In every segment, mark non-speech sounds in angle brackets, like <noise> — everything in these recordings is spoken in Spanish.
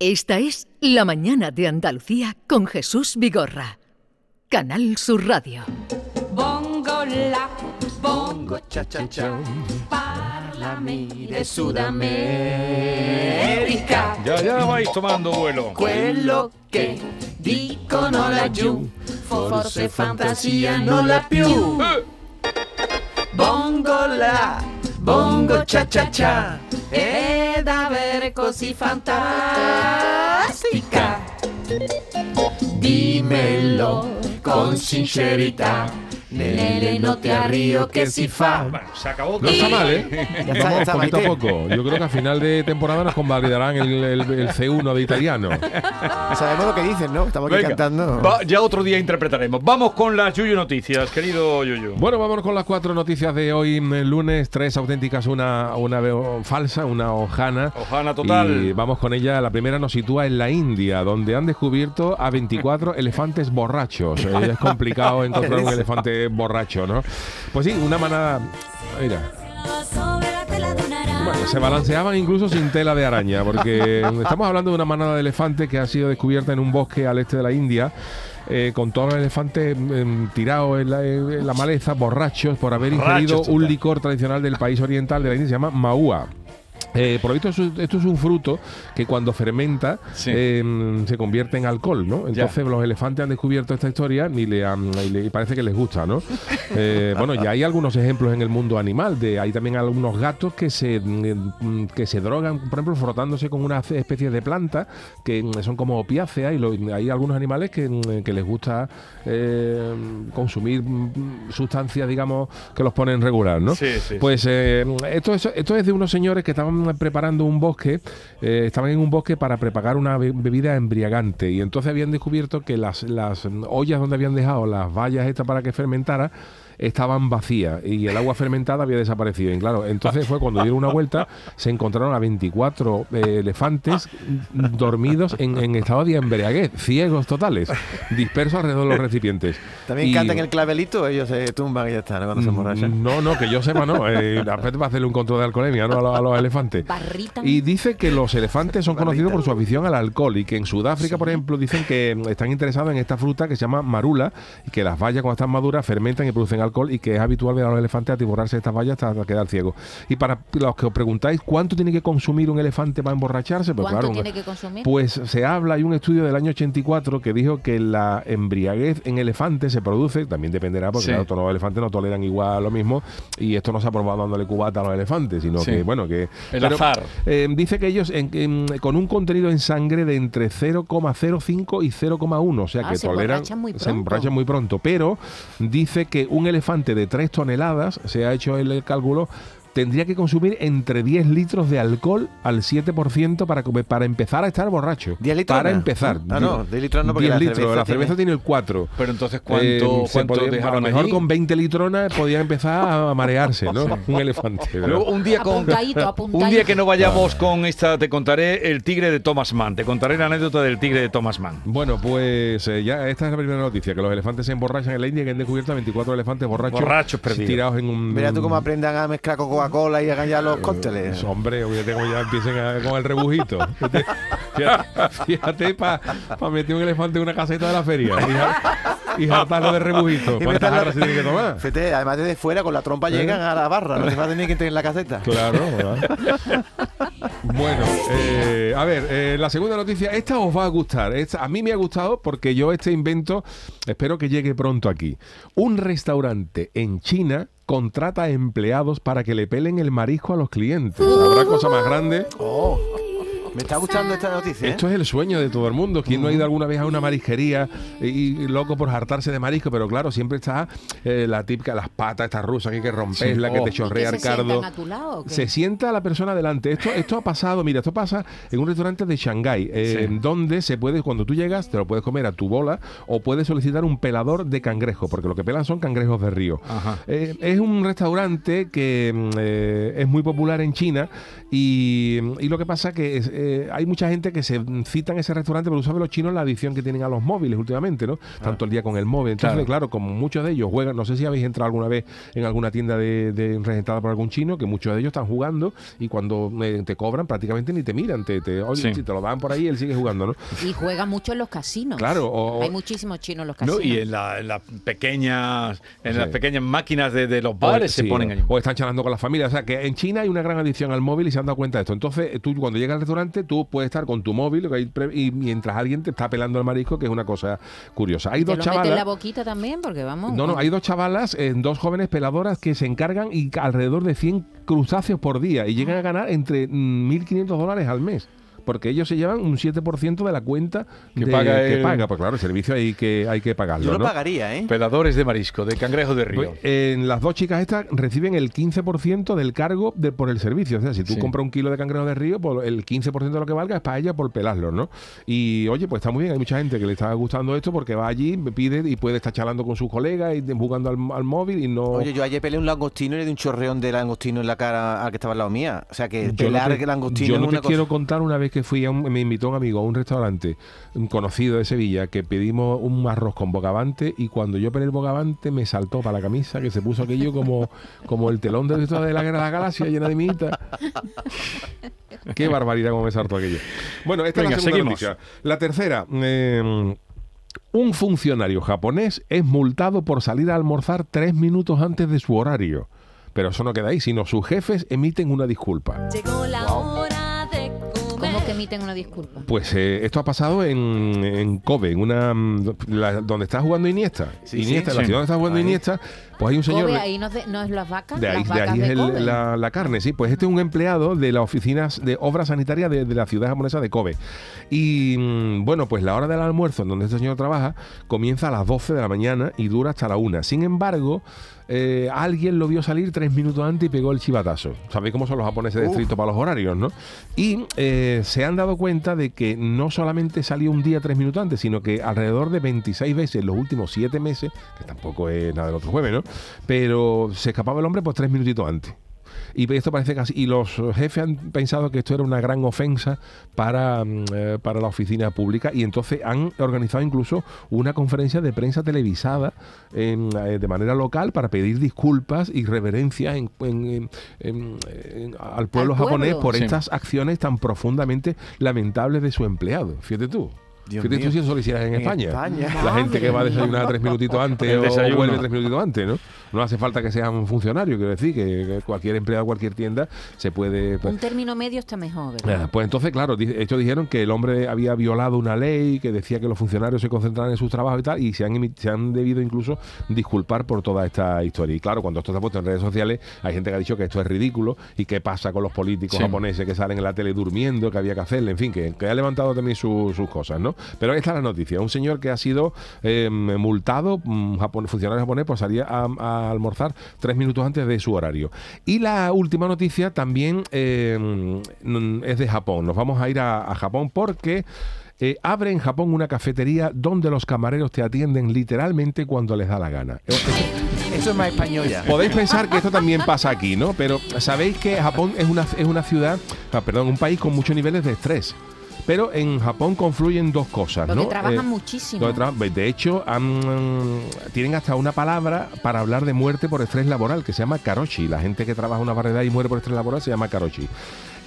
Esta es La Mañana de Andalucía con Jesús Vigorra. Canal Sur Radio. Bongo la, bongo cha cha cha, parlami de Sudamerica. Ya, ya vais tomando vuelo. Quello che dicono laggiù, forse fantasia non la più. Eh, Bongo la, bongo cha cha cha, è davvero così fantastica. Dimmelo con sincerità, nelle notte a Rio che si fa. Bueno, se acabó. No está mal, ¿eh? Ya está, Vamos ya está, poquito a poco. Yo creo que a final de temporada nos convalidarán el, el- el C1 de italiano. Sabemos lo que dicen, ¿no? Estamos aquí Venga, cantando. va- ya otro día interpretaremos. Vamos con las Yuyu Noticias, querido Yuyu. Bueno, vámonos con las cuatro noticias de hoy, mm, lunes. Tres auténticas, una, una falsa, una hojana. Ojana total. Y vamos con ella. La primera nos sitúa en la India, donde han descubierto a 24 elefantes borrachos. <laughs> Eh, es complicado encontrar un elefante borracho, ¿no? Pues sí, una manada. Mira. Bueno, se balanceaban incluso sin tela de araña, porque <laughs> estamos hablando de una manada de elefantes que ha sido descubierta en un bosque al este de la India. eh, con todos los elefantes em, tirados en la, en la maleza, borrachos, por haber Borrachos ingerido un licor tradicional del país oriental de la India, se llama Maua. Eh, por lo visto, esto es un fruto que cuando fermenta Sí. em, se convierte en alcohol, ¿no? Entonces los elefantes han descubierto esta historia y, le han- y le- y parece que les gusta, ¿no? <laughs> Eh, bueno, ya hay algunos ejemplos en el mundo animal. De, hay también algunos gatos que se, mm, que se drogan, por ejemplo, frotándose con una especie de planta que mm, son como opiáceas y lo- hay algunos animales que, que les gusta consumir mm, sustancias, digamos, que los ponen regular, ¿no? Sí, sí, Pues eh, esto, es, esto es de unos señores que estaban preparando un bosque, eh, estaban en un bosque para preparar una be- bebida embriagante. Y entonces habían descubierto que las, las mm, ollas donde habían dejado las vallas estas para que fermentara estaban vacías y el agua fermentada había desaparecido. Y claro, entonces fue cuando dieron una vuelta, se encontraron a 24 eh, elefantes mm, dormidos en, en estado de embriaguez, ciegos totales, dispersos alrededor de los recipientes. También Y- cantan el clavelito, ellos se tumban y ya está, ¿no? Cuando se emborrachan. no, no, que yo sepa, no. Eh, aparte va a hacerle un control de alcoholemia ¿no? a, los, a los elefantes. Barrita. Y dice que los elefantes son conocidos por su afición al alcohol y que en Sudáfrica, por ejemplo, dicen que mm, están interesados en esta fruta que se llama marula y que las bayas cuando están maduras fermentan y producen alcohol y que es habitual ver a los elefantes atiborrarse estas bayas hasta quedar ciegos. Y para los que os preguntáis cuánto tiene que consumir un elefante para emborracharse, pues ¿Cuánto claro, un- tiene que consumir? pues se habla, hay un estudio del año 84 que dijo que la embriaguez en elefantes se produce, también dependerá, porque Sí. claro, todos los elefantes no toleran igual lo mismo, y esto no se ha probado dándole cubata a los elefantes, sino Sí. que, bueno, que... El azar. eh, dice que ellos en- en- con un contenido en sangre de entre 0,05 y 0,1, o sea Ah, que se toleran... emborrachan muy Se emborrachan muy pronto, pero dice que un elefante de 3 toneladas, se ha hecho el cálculo, tendría que consumir entre 10 litros de alcohol al 7% para, come- para empezar a estar borracho. 10 litros Para no. empezar. Ah, no, 10 litros no, porque 10 la litros. cerveza la tiene- cerveza tiene el 4. Pero entonces, ¿cuánto, Eh, se cuánto podía- a lo mejor allí? con 20 litronas podía empezar a <laughs> marearse, ¿no? Un elefante. Luego, un día con Apuntadito, apuntadito. un día que no vayamos con esta te contaré el tigre de Thomas Mann, te contaré la anécdota del tigre de Thomas Mann. Bueno, pues eh, ya esta es la primera noticia, que los elefantes se emborrachan en la India, que han descubierto a 24 elefantes borrachos, Borrachos perdidos. tirados en un... Mira tú cómo aprendan a mezclar con Coca-Cola y hagan ya los cócteles. Pues, Hombre, fíjate cómo ya empiecen a- con el rebujito. <laughs> Fíjate, fíjate para meter un elefante en una caseta de la feria y, y jartarlo de rebujito. ¿Cuántas jarras se tiene que tomar? Fíjate, además desde fuera con la trompa llegan a la barra, no se va a tener que entrar en la caseta. Claro, ¿verdad? Bueno, eh, a ver, eh, la segunda noticia, esta os va a gustar. Esta- a mí me ha gustado porque yo este invento espero que llegue pronto aquí. Un restaurante en China contrata empleados para que le pelen el marisco a los clientes. ¿Habrá cosa más grande? Oh, me está gustando esta noticia. ¿eh? Esto es el sueño de todo el mundo. ¿Quién no ha ido alguna vez a una marisquería y, y loco por hartarse de marisco? Pero claro, siempre está eh, la típica, las patas estas rusas que hay que romperla, que Oh. te ¿Y ¿Y chorrea el se cardo. a tu lado o qué? Se sienta la persona delante. Esto, esto ha pasado, mira, esto pasa en un restaurante de Shanghái, eh, Sí. donde se puede, cuando tú llegas, te lo puedes comer a tu bola o puedes solicitar un pelador de cangrejo, porque lo que pelan son cangrejos de río. Eh, es un restaurante que mm, eh, es muy popular en China y, y lo que pasa que es, eh, hay mucha gente que se cita en ese restaurante, pero tú sabes los chinos la adicción que tienen a los móviles últimamente, ¿no? Tanto el día con el móvil. Entonces, Claro. claro. como muchos de ellos juegan, no sé si habéis entrado alguna vez en alguna tienda de, de regentada por algún chino, que muchos de ellos están jugando y cuando eh, te cobran prácticamente ni te miran, te, te, oye, Sí. si te lo dan por ahí, él sigue jugando, ¿no? Y juega mucho en los casinos. Claro, o- Hay muchísimos chinos en los No, casinos. y en, la- en las pequeñas en Sí. las pequeñas máquinas de, de los bares O- se sí, ponen allí. O están charlando con la familia. O sea, que en China hay una gran adicción al móvil y se han dado cuenta de esto. Entonces, tú cuando llegas al restaurante, tú puedes estar con tu móvil y mientras alguien te está pelando el marisco, que es una cosa curiosa. Hay ¿Te dos lo en la chavalas. boquita también? Porque vamos... No, no, hay dos chavalas, eh, dos jóvenes peladoras que se encargan y alrededor de 100 crustáceos por día y llegan a ganar entre mm, 1.500 dólares al mes. Porque ellos se llevan un 7% de la cuenta Que de- paga que el- paga. Pues claro, el servicio hay que, hay que pagarlo. Yo lo ¿no? pagaría, ¿eh? Peladores de marisco, de cangrejo de río. Pues, eh, las dos chicas estas reciben el 15% del cargo de, por el servicio. O sea, si tú Sí. compras un kilo de cangrejo de río, pues el 15% de lo que valga es para ella por pelarlo, ¿no? Y oye, pues está muy bien. Hay mucha gente que le está gustando esto porque va allí, me pide y puede estar charlando con sus colegas y jugando al, al móvil y no. Oye, yo ayer peleé un langostino y le di un chorreón de langostino en la cara al que estaba al lado mía. O sea que Yo no pelar te, langostino yo es no una te quiero cosa... contar una vez que fui a un, me invitó un amigo a un restaurante un conocido de Sevilla que pedimos un arroz con bogavante y cuando yo pelé el bogavante me saltó para la camisa que se puso aquello como, como el telón de, de la guerra de la galaxia llena de mita. Qué barbaridad como me saltó aquello. Bueno, esta Venga, es la segunda seguimos. noticia. La tercera. eh, un funcionario japonés es multado por salir a almorzar tres minutos antes de su horario. Pero eso no queda ahí, sino sus jefes emiten una disculpa. Llegó la hora emiten una disculpa? Pues eh, esto ha pasado en, en Kobe, en una mm, la- donde está jugando Iniesta. Sí, Iniesta, sí. en la Sí. ciudad donde está jugando Ahí. Iniesta, pues hay un señor. Kobe, de- ahí no es, de- no es las vacas, de ahí, las de vacas ahí de es el- Kobe. la, la carne, sí. Pues este es un empleado de las oficinas de obra sanitaria de, de la ciudad japonesa de Kobe. Y mm, bueno, pues la hora del almuerzo en donde este señor trabaja comienza a las 12 de la mañana y dura hasta la 1. Sin embargo, eh, alguien lo vio salir tres minutos antes y pegó el chivatazo. Sabéis cómo son los japoneses de estricto para los horarios, ¿no? Y eh, se han dado cuenta de que no solamente salió un día tres minutos antes, sino que alrededor de 26 veces en los últimos siete meses, que tampoco es nada del otro jueves, ¿no? Pero se escapaba el hombre pues tres minutitos antes. Y esto parece casi. Y los jefes han pensado que esto era una gran ofensa para, mm, eh, para la oficina pública y entonces han organizado incluso una conferencia de prensa televisada en, eh, de manera local para pedir disculpas y reverencias en- en- en- en- en- al pueblo Al pueblo. japonés por Sí. estas acciones tan profundamente lamentables de su empleado. Fíjate tú. Dios Fíjate tú si eso lo hicieras en, En España. España. La gente que va a desayunar tres minutitos antes <laughs> o vuelve tres minutitos antes, ¿no? No hace falta que sea un funcionario, quiero decir, que, cualquier empleado de cualquier tienda se puede... pues, Un término medio está mejor, ¿verdad? Ah, Pues entonces, claro, ellos dijeron que el hombre había violado una ley que decía que los funcionarios se concentraran en sus trabajos y tal, y se han, se han debido incluso disculpar por toda esta historia. Y claro, cuando esto se ha puesto en redes sociales, hay gente que ha dicho que esto es ridículo y qué pasa con los políticos Sí. japoneses que salen en la tele durmiendo, que había que hacerle, en fin, que, que ha levantado también su- sus cosas, ¿no? Pero esta es la noticia. Un señor que ha sido eh, multado, un japon- funcionario japonés, por salir a, a almorzar tres minutos antes de su horario. Y la última noticia también eh, mm, es de Japón. Nos vamos a ir a, a Japón porque eh, abre en Japón una cafetería donde los camareros te atienden literalmente cuando les da la gana. Eh, Eso es más español ya. Podéis pensar que esto también pasa aquí, ¿no? Pero sabéis que Japón es una, es una ciudad, ah, perdón, un país con muchos niveles de estrés. Pero en Japón confluyen dos cosas, Porque ¿no? trabajan Eh, muchísimo. tra- De hecho, han- tienen hasta una palabra para hablar de muerte por estrés laboral que se llama karoshi. La gente que trabaja una variedad y muere por estrés laboral se llama karoshi.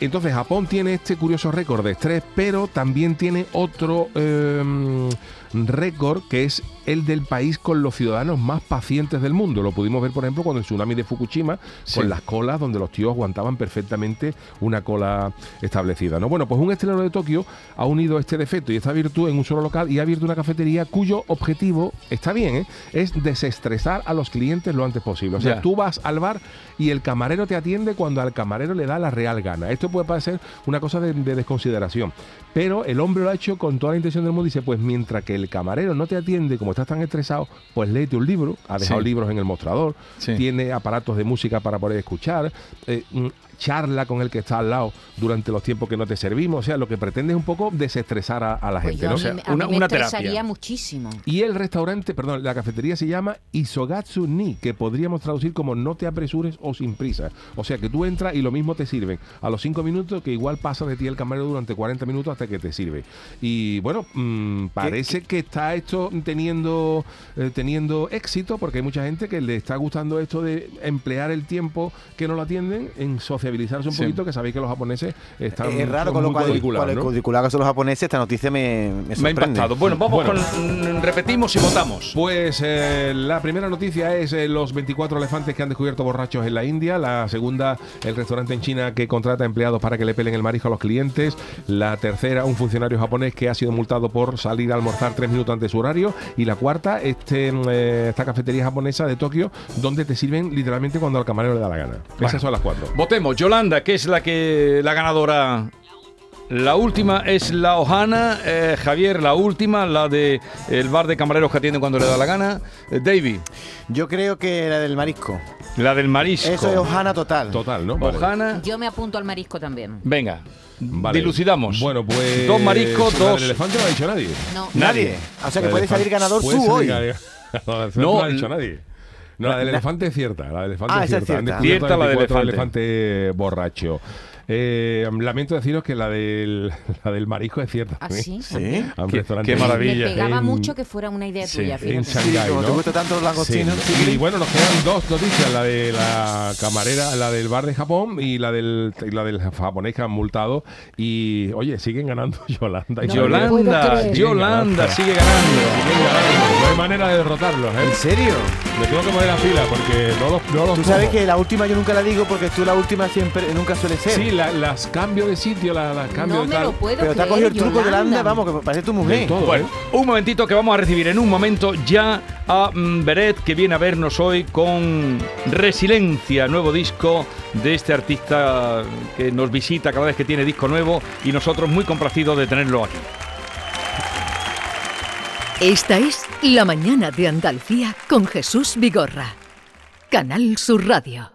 Entonces, Japón tiene este curioso récord de estrés, pero también tiene otro eh, récord que es el del país con los ciudadanos más pacientes del mundo. Lo pudimos ver, por ejemplo, con el tsunami de Fukushima, Sí. con las colas donde los tíos aguantaban perfectamente una cola establecida. ¿no? Bueno, pues un estrelero de Tokio ha unido este defecto y esta virtud en un solo local y ha abierto una cafetería cuyo objetivo, está bien, ¿eh? es desestresar a los clientes lo antes posible. O sea, tú vas al bar y el camarero te atiende cuando al camarero le da la real gana. Esto puede parecer una cosa de, de desconsideración, pero el hombre lo ha hecho con toda la intención del mundo y dice, pues mientras que el camarero no te atiende, como estás tan estresado, pues léete un libro, ha dejado Sí. libros en el mostrador, Sí. tiene aparatos de música para poder escuchar. eh, mm, charla con el que está al lado durante los tiempos que no te servimos. O sea, lo que pretende es un poco desestresar a, a la Pues gente. yo ¿no? a mí, sea, una- mí me una terapia. muchísimo. Y el restaurante, perdón, la cafetería se llama Isogatsu Ni, que podríamos traducir como no te apresures o sin prisa. O sea que tú entras y lo mismo te sirven a los 5 minutos que igual pasa de ti el camarero durante 40 minutos hasta que te sirve. Y bueno, mm, parece que está esto teniendo, eh, teniendo éxito porque hay mucha gente que le está gustando esto de emplear el tiempo que no lo atienden en sociabilizarse un Sí. poquito, que sabéis que los japoneses están Es raro con lo con el ¿no? cuadriculado que son los japoneses, esta noticia me, me Me ha impactado. Bueno, vamos Bueno. con. Repetimos y votamos. Pues eh, la primera noticia es eh, los 24 elefantes que han descubierto borrachos en la India. La segunda, el restaurante en China que contrata empleados para que le pelen el marisco a los clientes. La tercera, un funcionario japonés que ha sido multado por salir a almorzar tres minutos antes de su horario. Y la cuarta, este, mm, eh, esta cafetería japonesa de Tokio, donde te sirven literalmente cuando al camarero le da la gana. Esas son las cuatro. Votemos. Yolanda, que es la que la ganadora. La última es la Ojana. eh, Javier, la última, la de el bar de camareros que atienden cuando le da la gana. Eh, David, Yo creo que la del marisco. la del marisco. Eso es Ojana total. Total, ¿no? Vale. Ojana. Yo me apunto al marisco también. Venga, Vale. dilucidamos. Bueno, pues. Dos mariscos, la del dos. elefante no ha dicho nadie. No, Nadie. O sea que puede salir ganador tú hoy. ganador. <laughs> No, No, ha dicho nadie. No, la del elefante es cierta. La del elefante Ah, es esa es cierta. Han cierta. Cierta la del 24 elefante. elefante borracho. Eh, lamento deciros que la del, <laughs> la del marisco es cierta. ¿Ah, sí? Sí. A un Qué- restaurante qué maravilla. Me pegaba en- mucho que fuera una idea Sí, tuya, En. Shanghái, como ¿no? te tanto los langostinos, Sí. sí. Y bueno, nos quedan dos noticias, la de la camarera, la del bar de Japón y la del, y la del japonés que han multado. Y oye, siguen ganando <laughs> Yolanda. No Yolanda, creer. Yolanda sigue ganando. Siguen ganando. No hay manera de derrotarlos, ¿eh? ¿En serio? Me tengo que poner la fila porque no los, no los Tú sabes cojo. que la última yo nunca la digo porque tú la última siempre nunca suele ser. Sí, la- las cambio de sitio, la- las cambio No de me tal. lo puedo Pero te ha cogido el truco de Yolanda. Yolanda, vamos, que parece tu mujer. Todo, Bueno, ¿eh? un momentito que vamos a recibir en un momento ya a mm, Beret, que viene a vernos hoy con Resiliencia, nuevo disco de este artista que nos visita cada vez que tiene disco nuevo y nosotros muy complacidos de tenerlo aquí. Esta es La mañana de Andalucía con Jesús Vigorra. Canal Sur Radio.